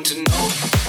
want to know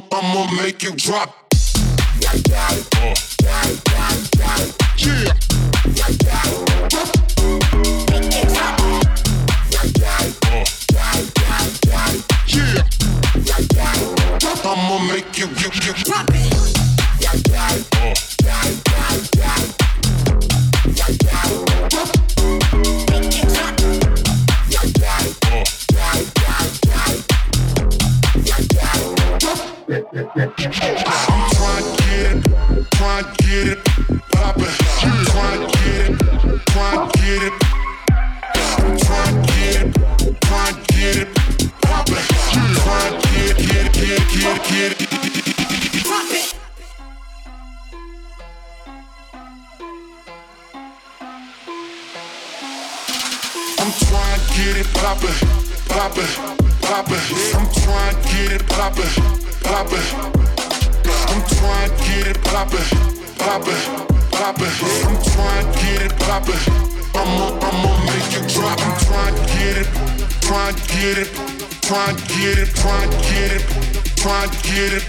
up, I'ma make you drop. Yeah. I'ma make you, you, you drop it. get it poppin', poppin', poppin'. I'm trying to get it poppin' poppin'. I'm trying to get it poppin', poppin', poppin'. I'm trying to get it poppin'. I'm a, I'm a make you drop. I'm trying to get it, trying to get it, trying to get it, trying to get it, trying to get it,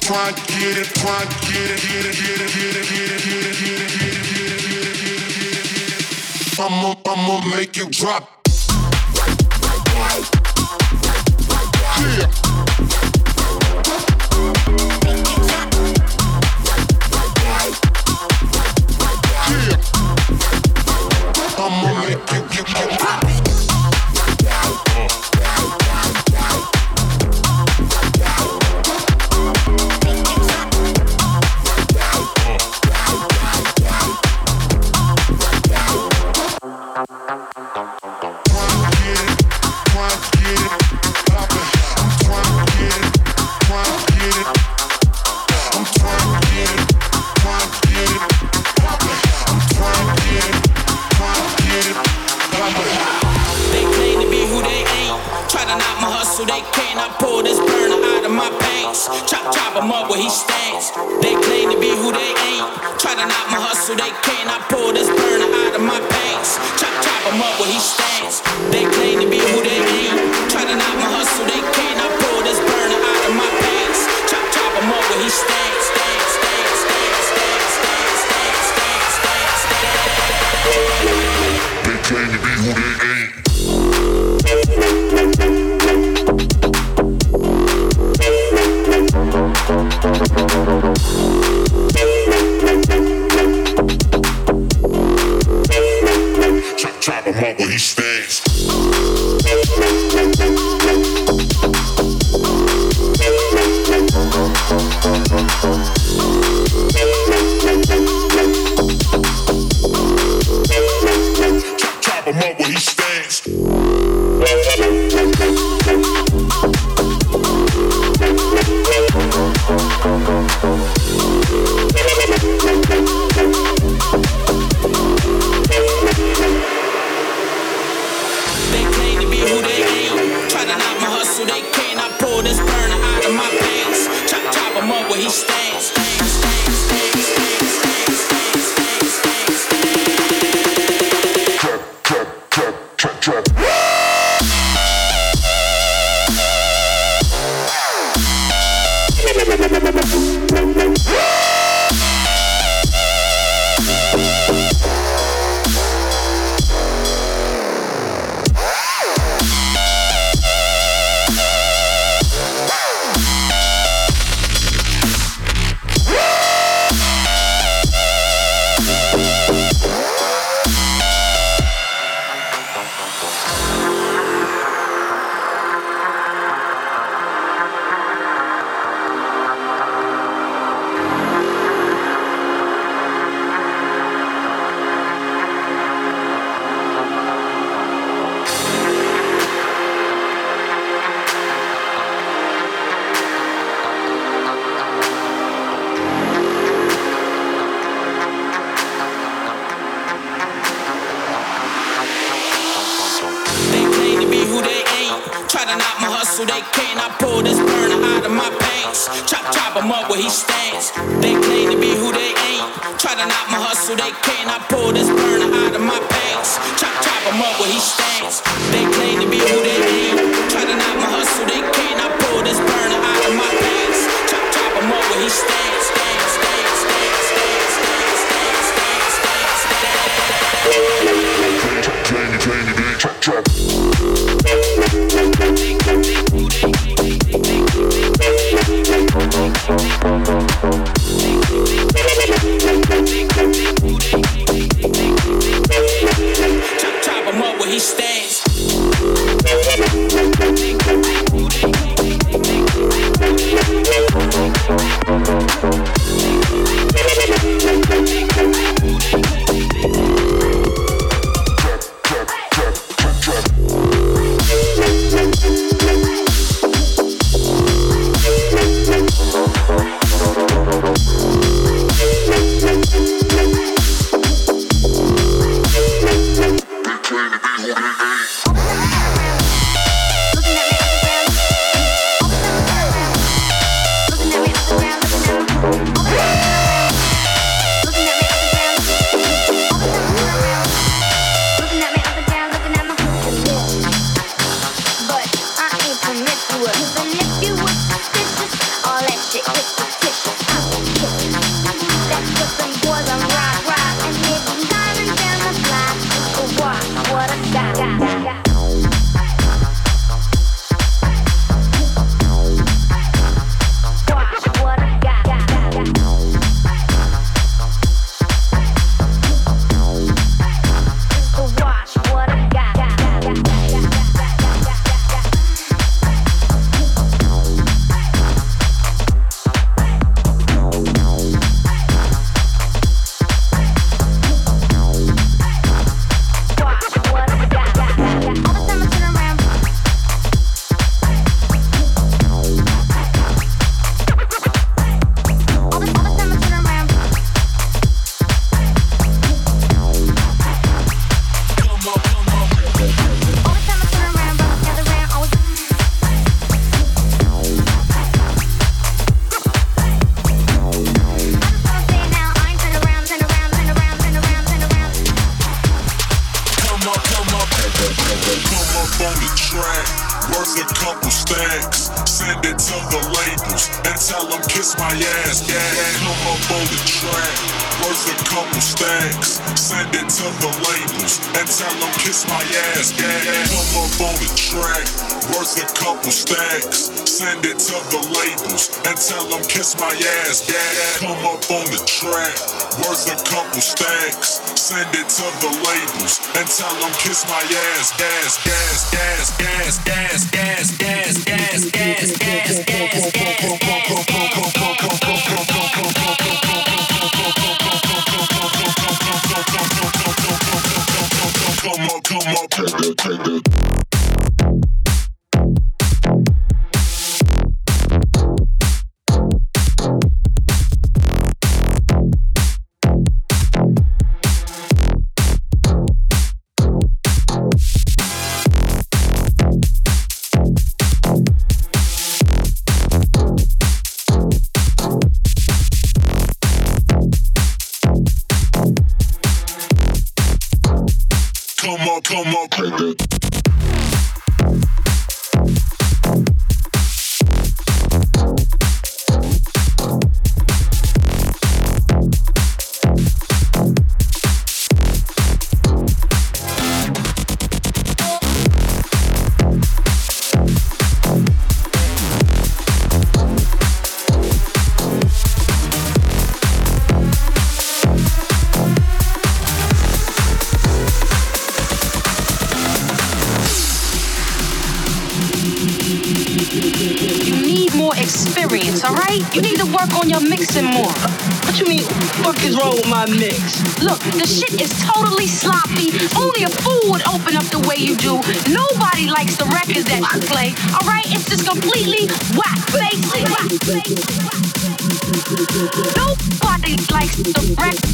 trying to get it, get it, get it, get it, get it, get it, get it, get it, get it. I'm a, I'm a make you drop. Yeah. Thank you. Chop him up where he stands. They claim to be who they ain't. Try to knock my hustle, they can't. I pull this burner out of my pants. Chop, chop him up where he stands. They claim to be who they ain't. When he stand kiss my ass. The shit is totally sloppy. Only a fool would open up the way you do. Nobody likes the records that you play. Alright, it's just completely whack, basic. Nobody likes the records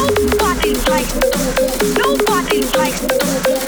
like nobody likes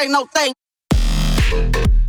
ain't no thing.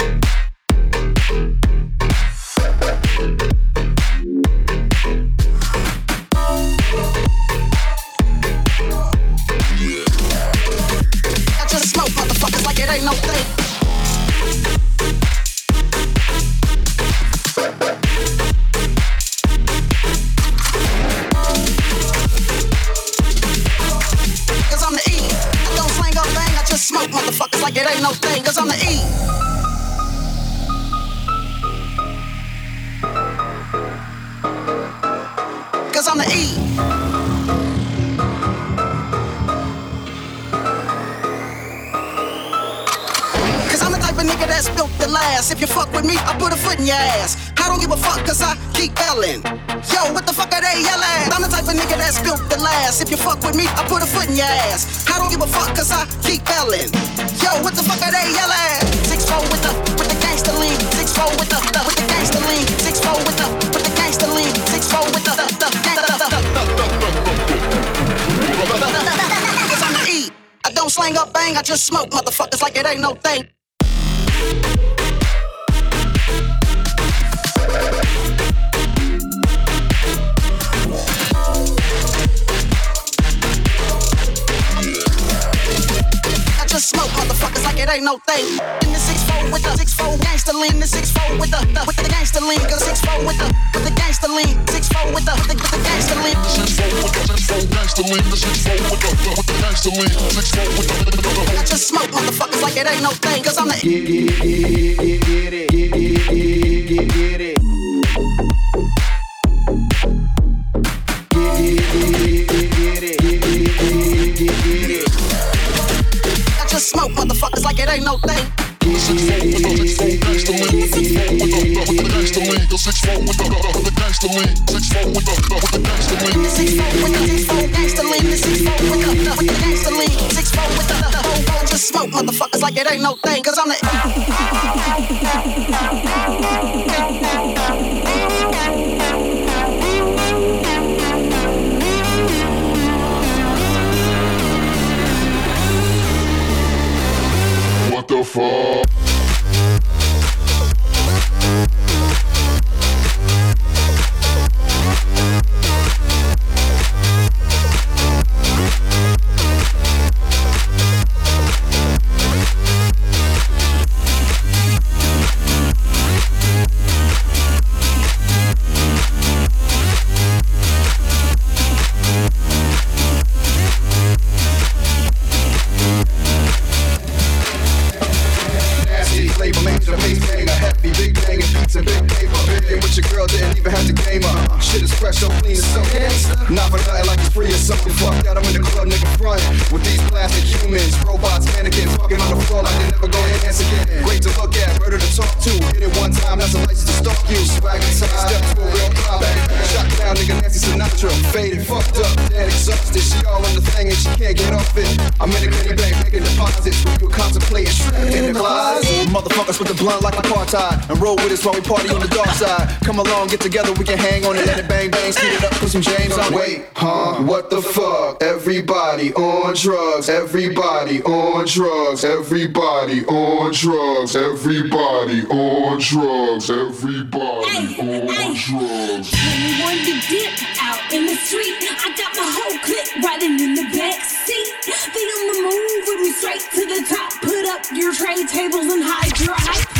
and roll with us while we party on the dark side. Come along, get together, we can hang on and let it bang bang, speed it up, put some James on. Wait, huh? What the fuck? Everybody on drugs, everybody on drugs, everybody on drugs, everybody on drugs, everybody on drugs. Anyone to dip out in the street, I got my whole clique riding in the back seat. They on the move with me straight to the top. Put up your tray tables and hide your height.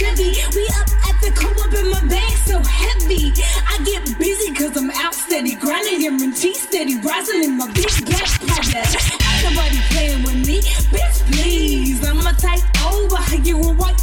Chevy. We up at the co-op in my bag so heavy. I get busy cause I'm out steady, grinding him and cheese steady, rising in my big black powder. Ain't nobody playing with me, bitch please. I'm a tight over, you a white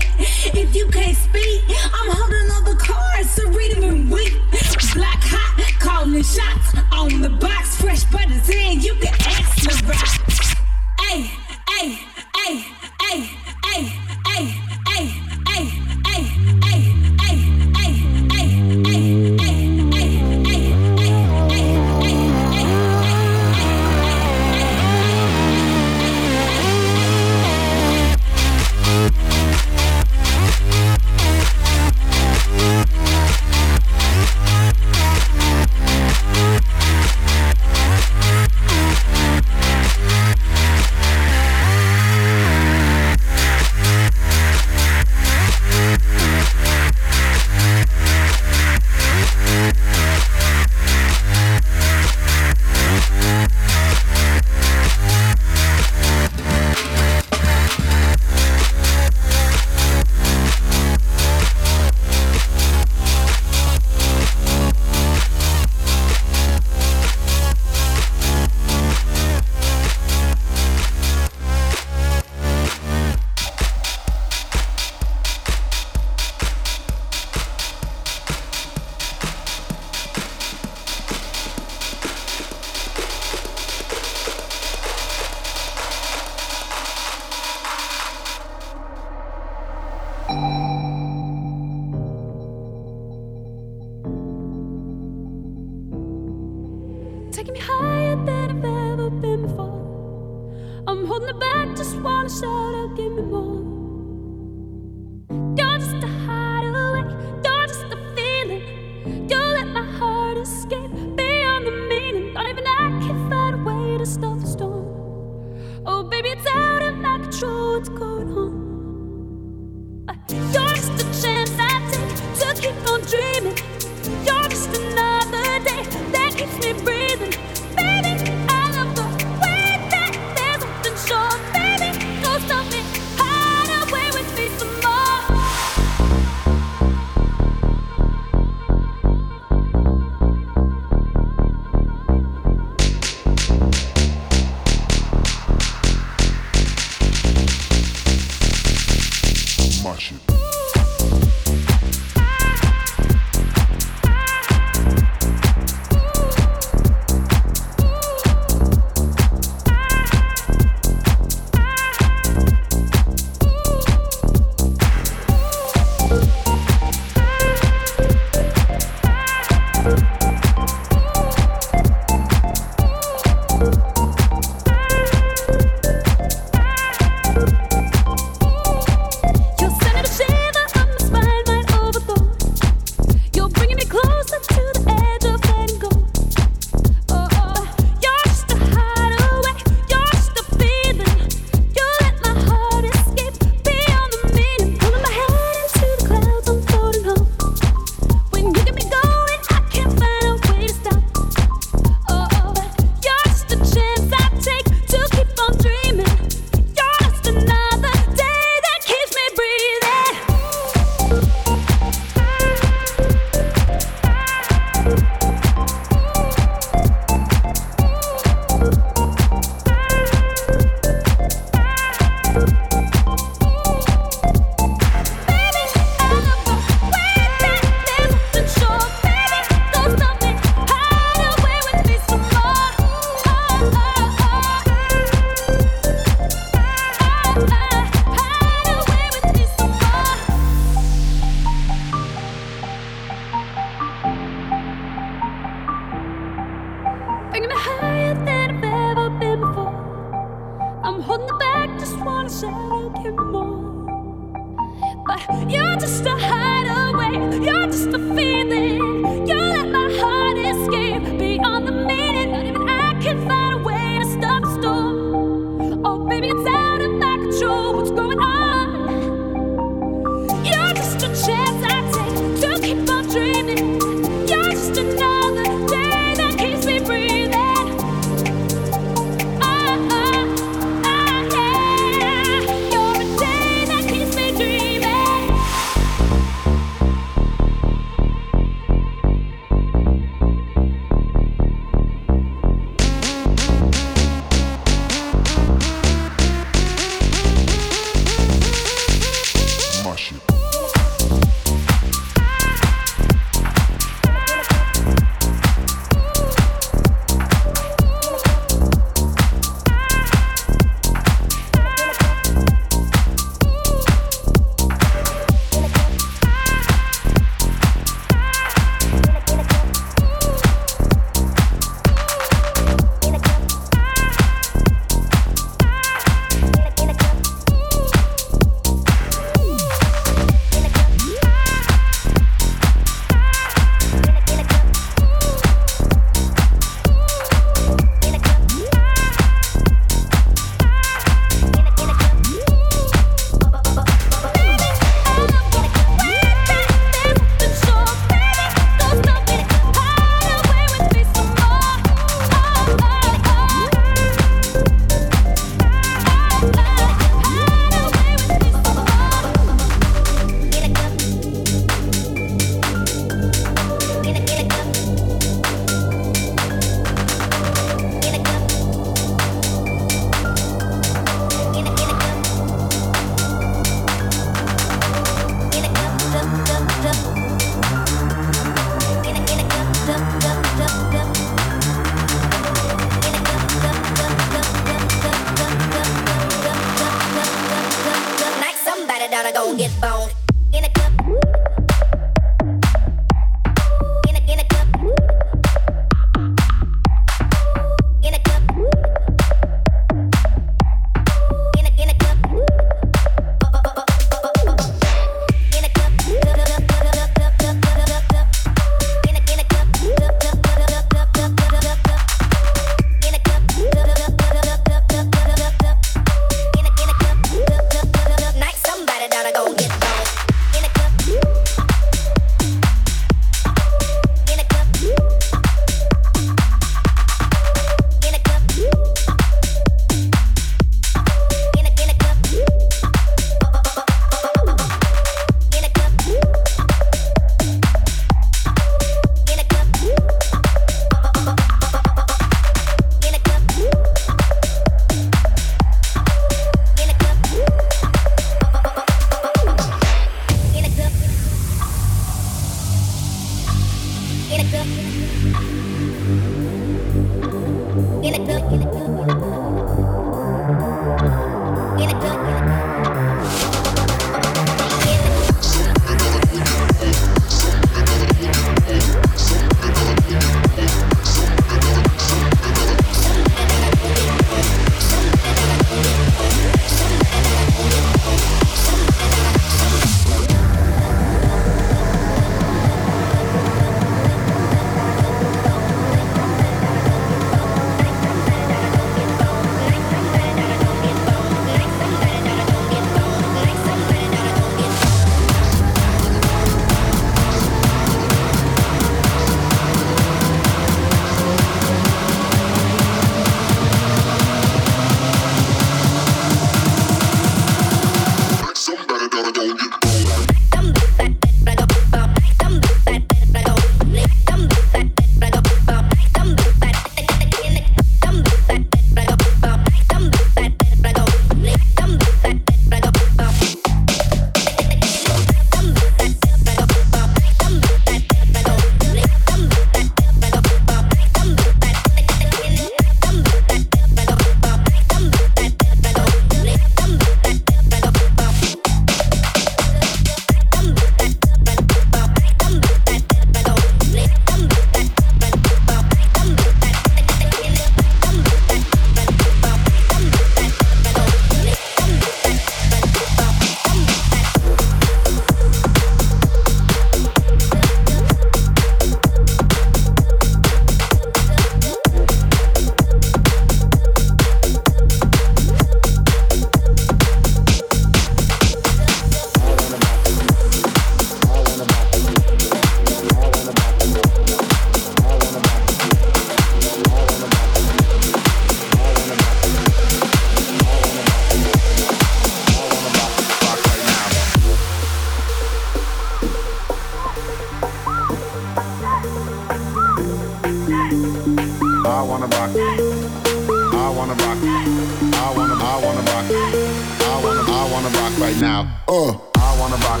Uh, I wanna rock.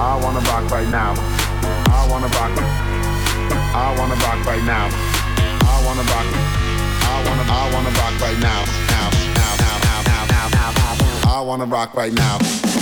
I wanna rock right now. I wanna rock. I wanna rock right now. I wanna rock. I wanna, I wanna rock right now. Now, now, now, now, now, now. I wanna rock right now.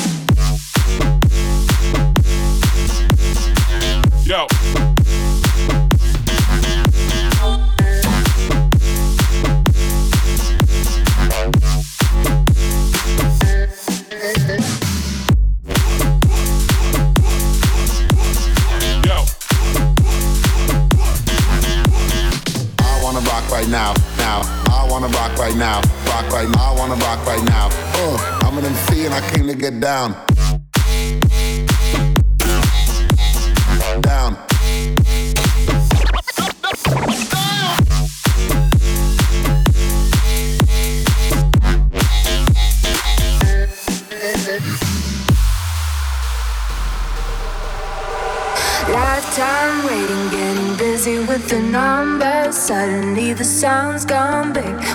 Right now, rock right now. I wanna rock right now. Uh, I'm an MC and I came to get down. Down.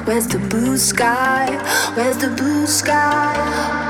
Where's the blue sky? Where's the blue sky?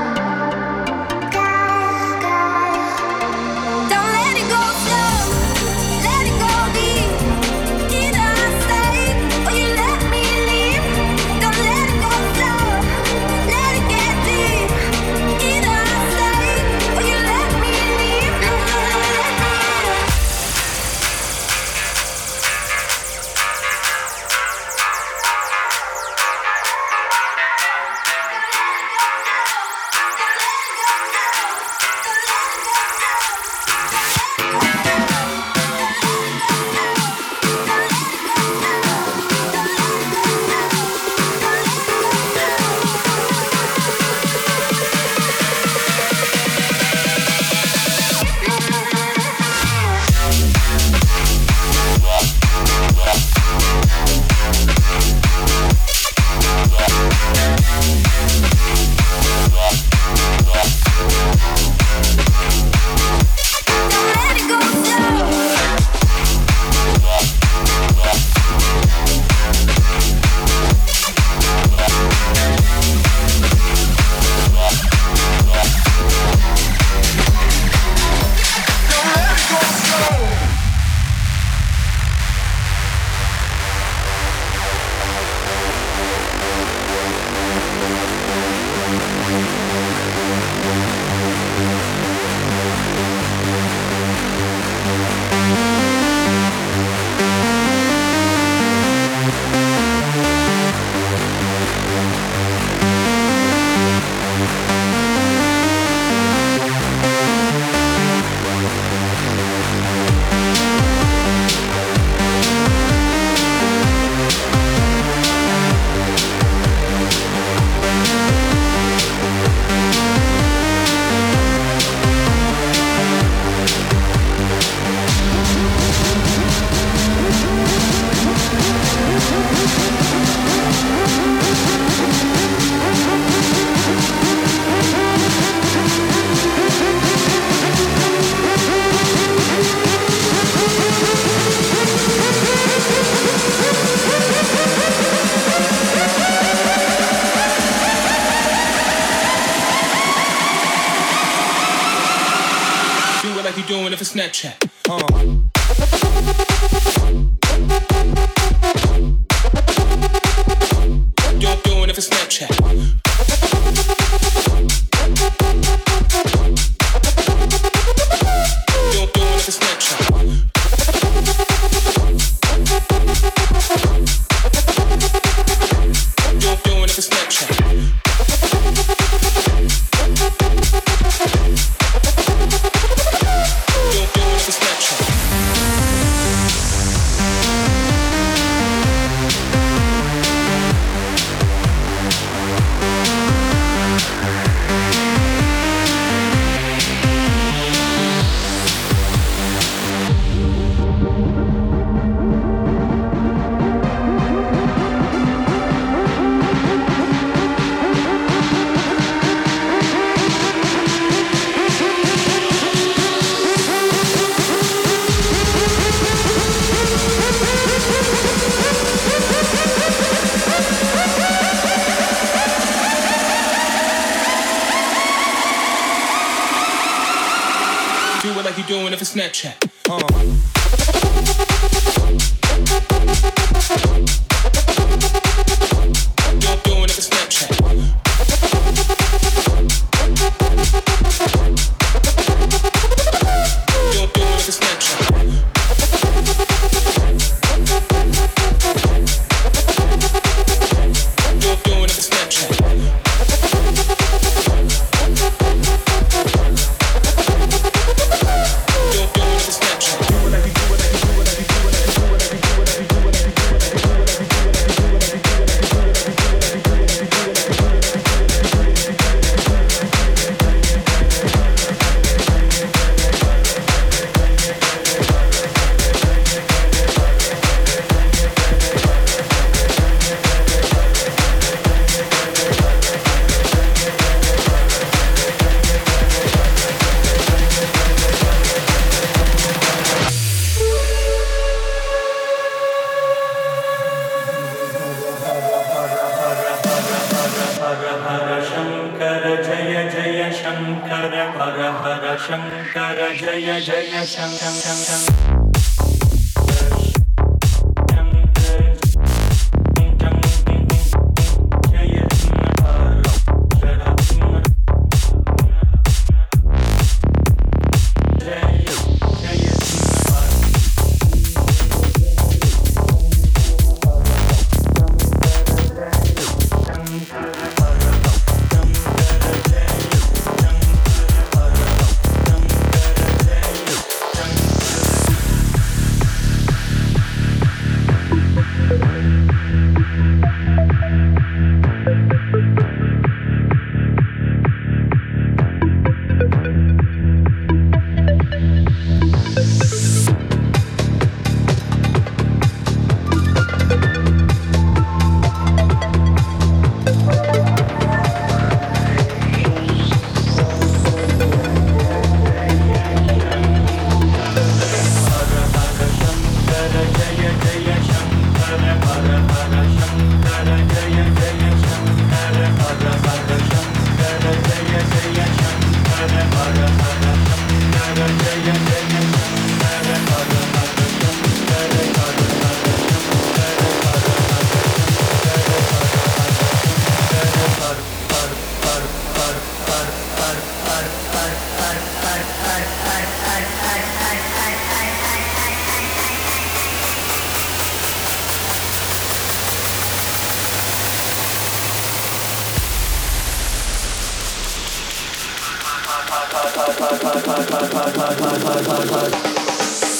想。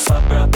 On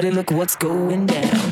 But look what's going down.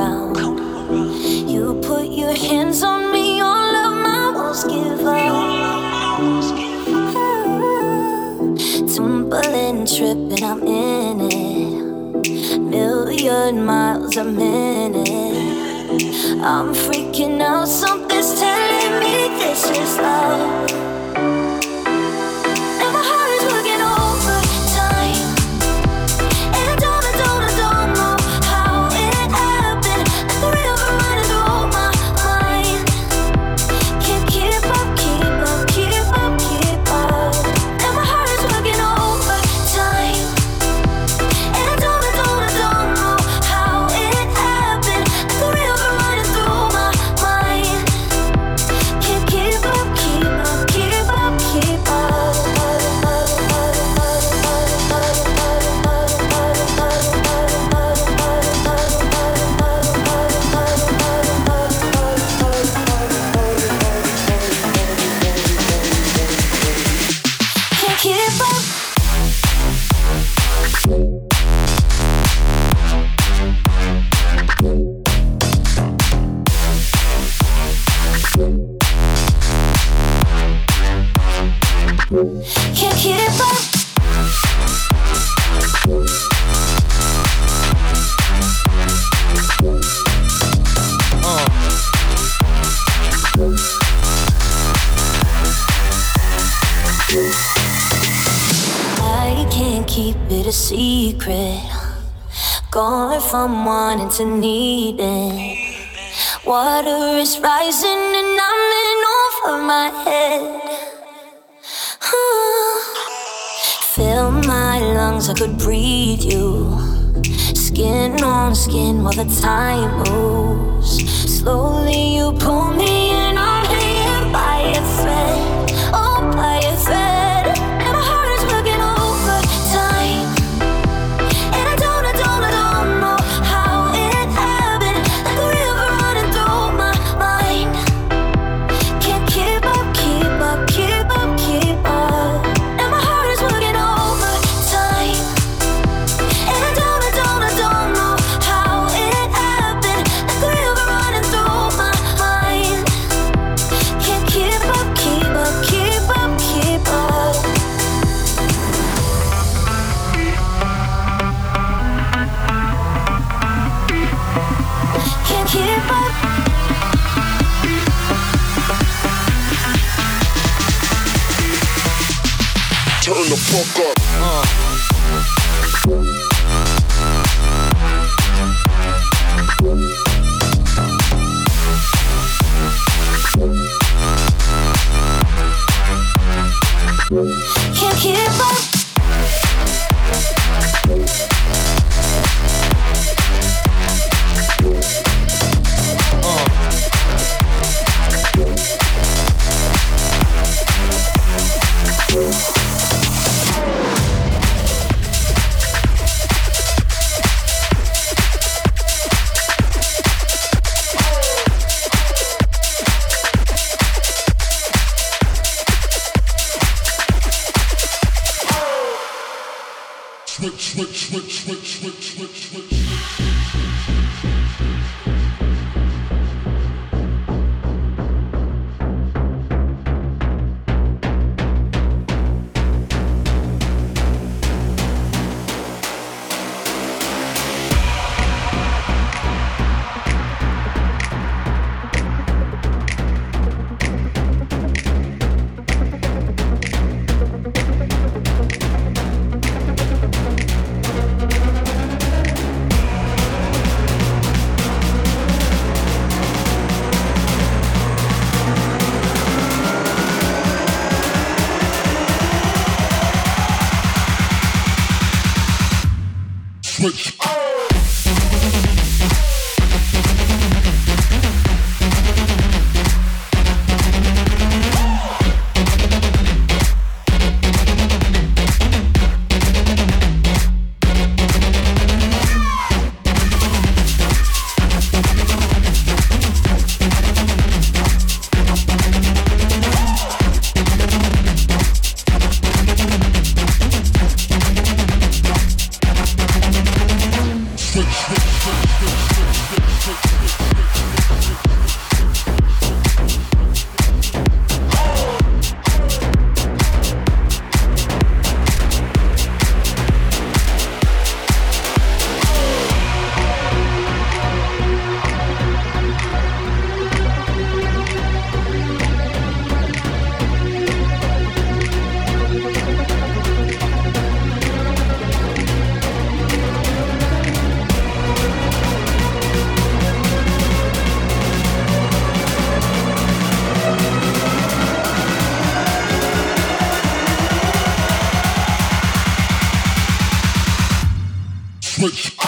around. You put your hands on me, all of my walls give up. Tumbling, tripping, I'm in it. Million miles a minute. I'm freaking out, something's telling me this is love. lungs, I could breathe you. Skin on skin while the time moves. Slowly you pull me fuck up. Uh. They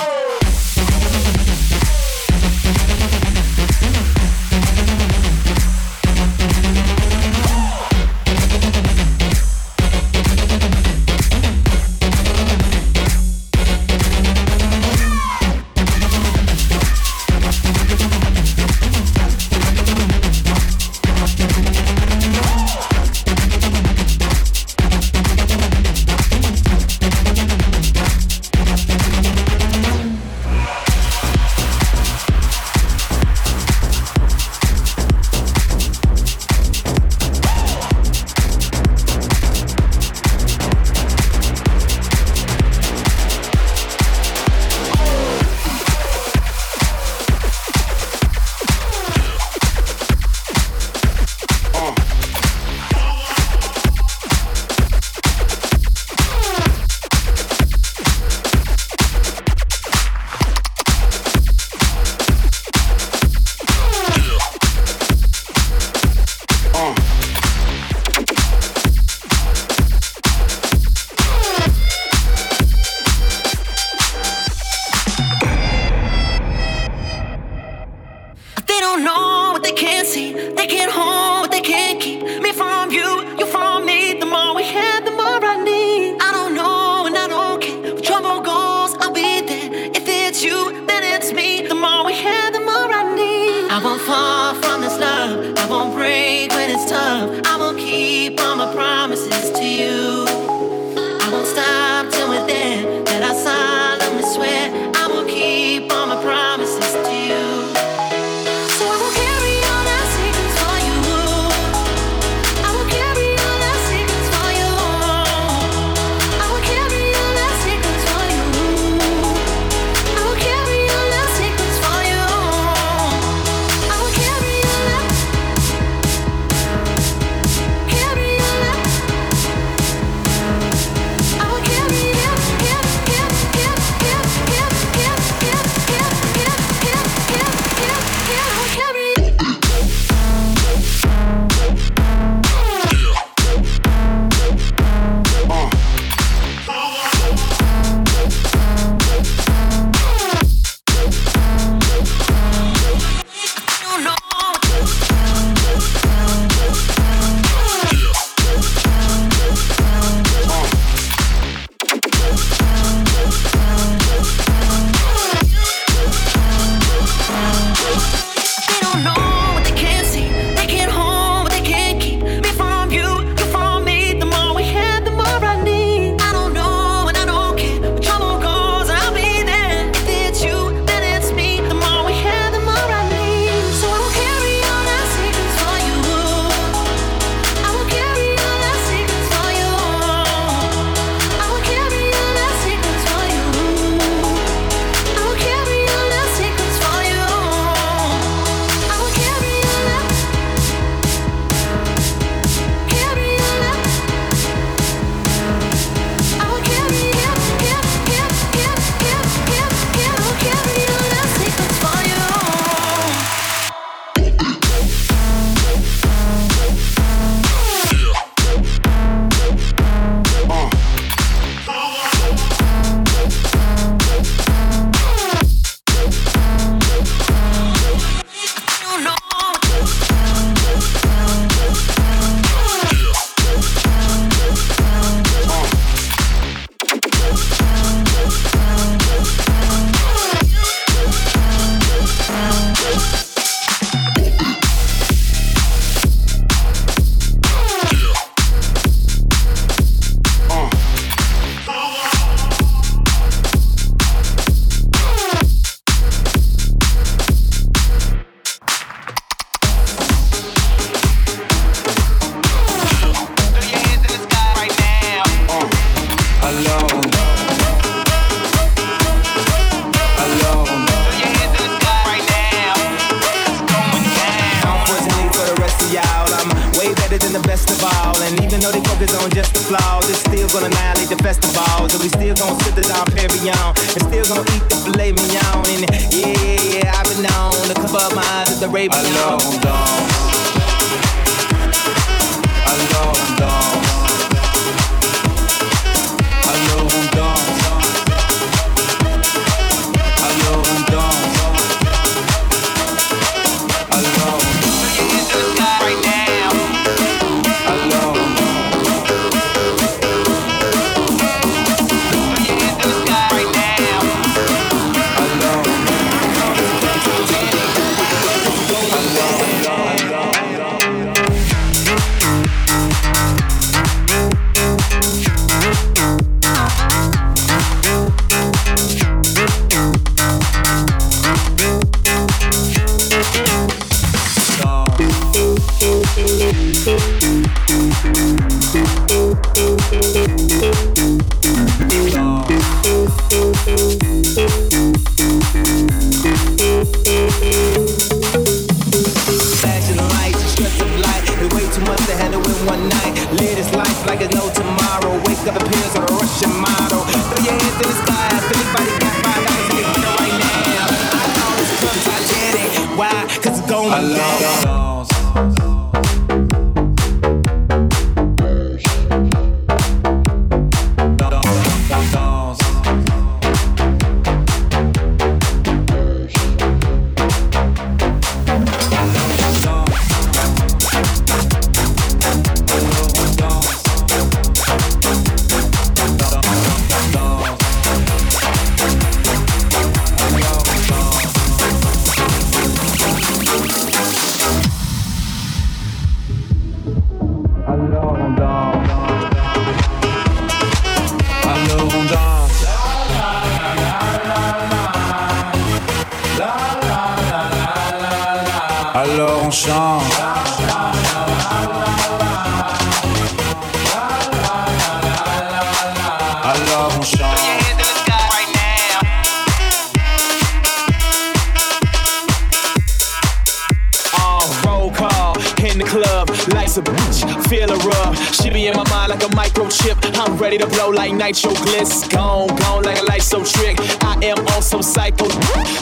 Your bliss. Gone, gone like a light so trick. I am on some psycho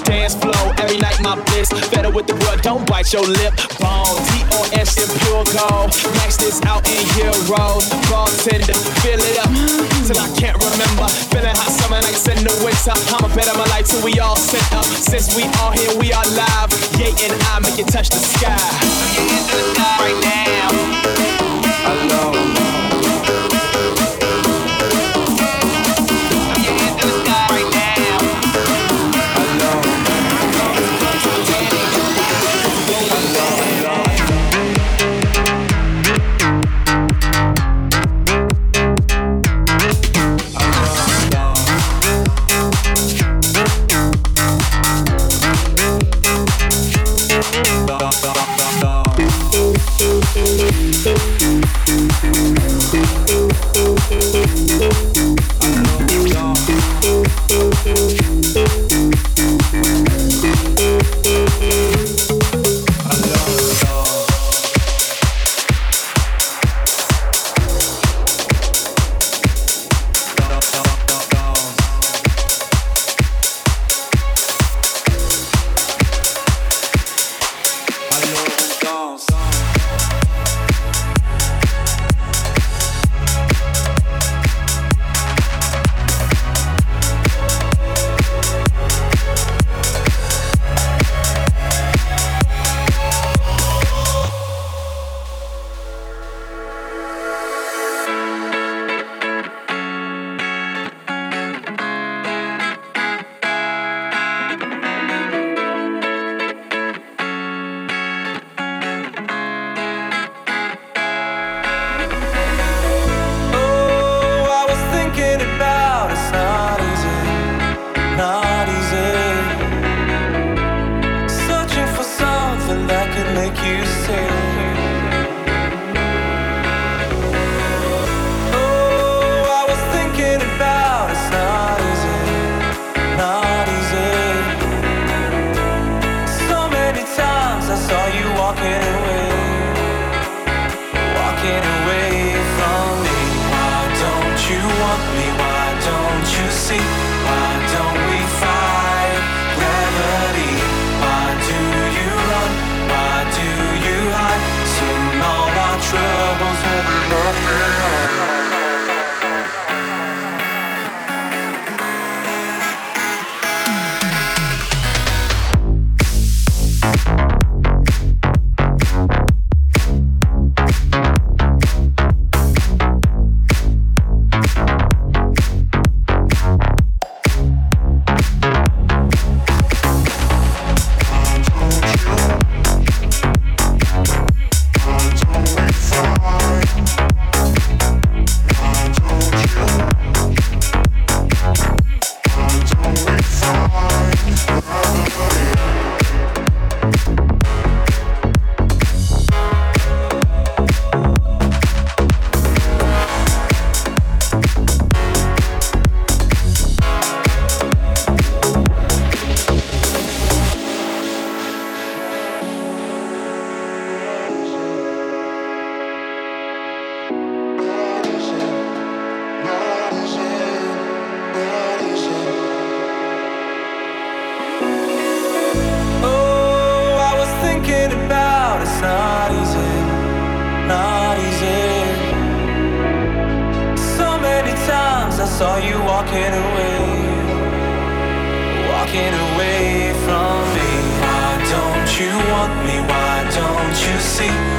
dance flow. Every night my bliss. Better with the blood. don't bite your lip. Bone, DOS and pure gold. Max this out in euros. Bartender, fill it up till I can't remember. Feeling hot summer nights in the winter. I'ma better my life till we all set up. Since we all here, we are live. Yay and I make it touch the sky. saw you walking away, walking away from me. Why don't you want me? Why don't you see?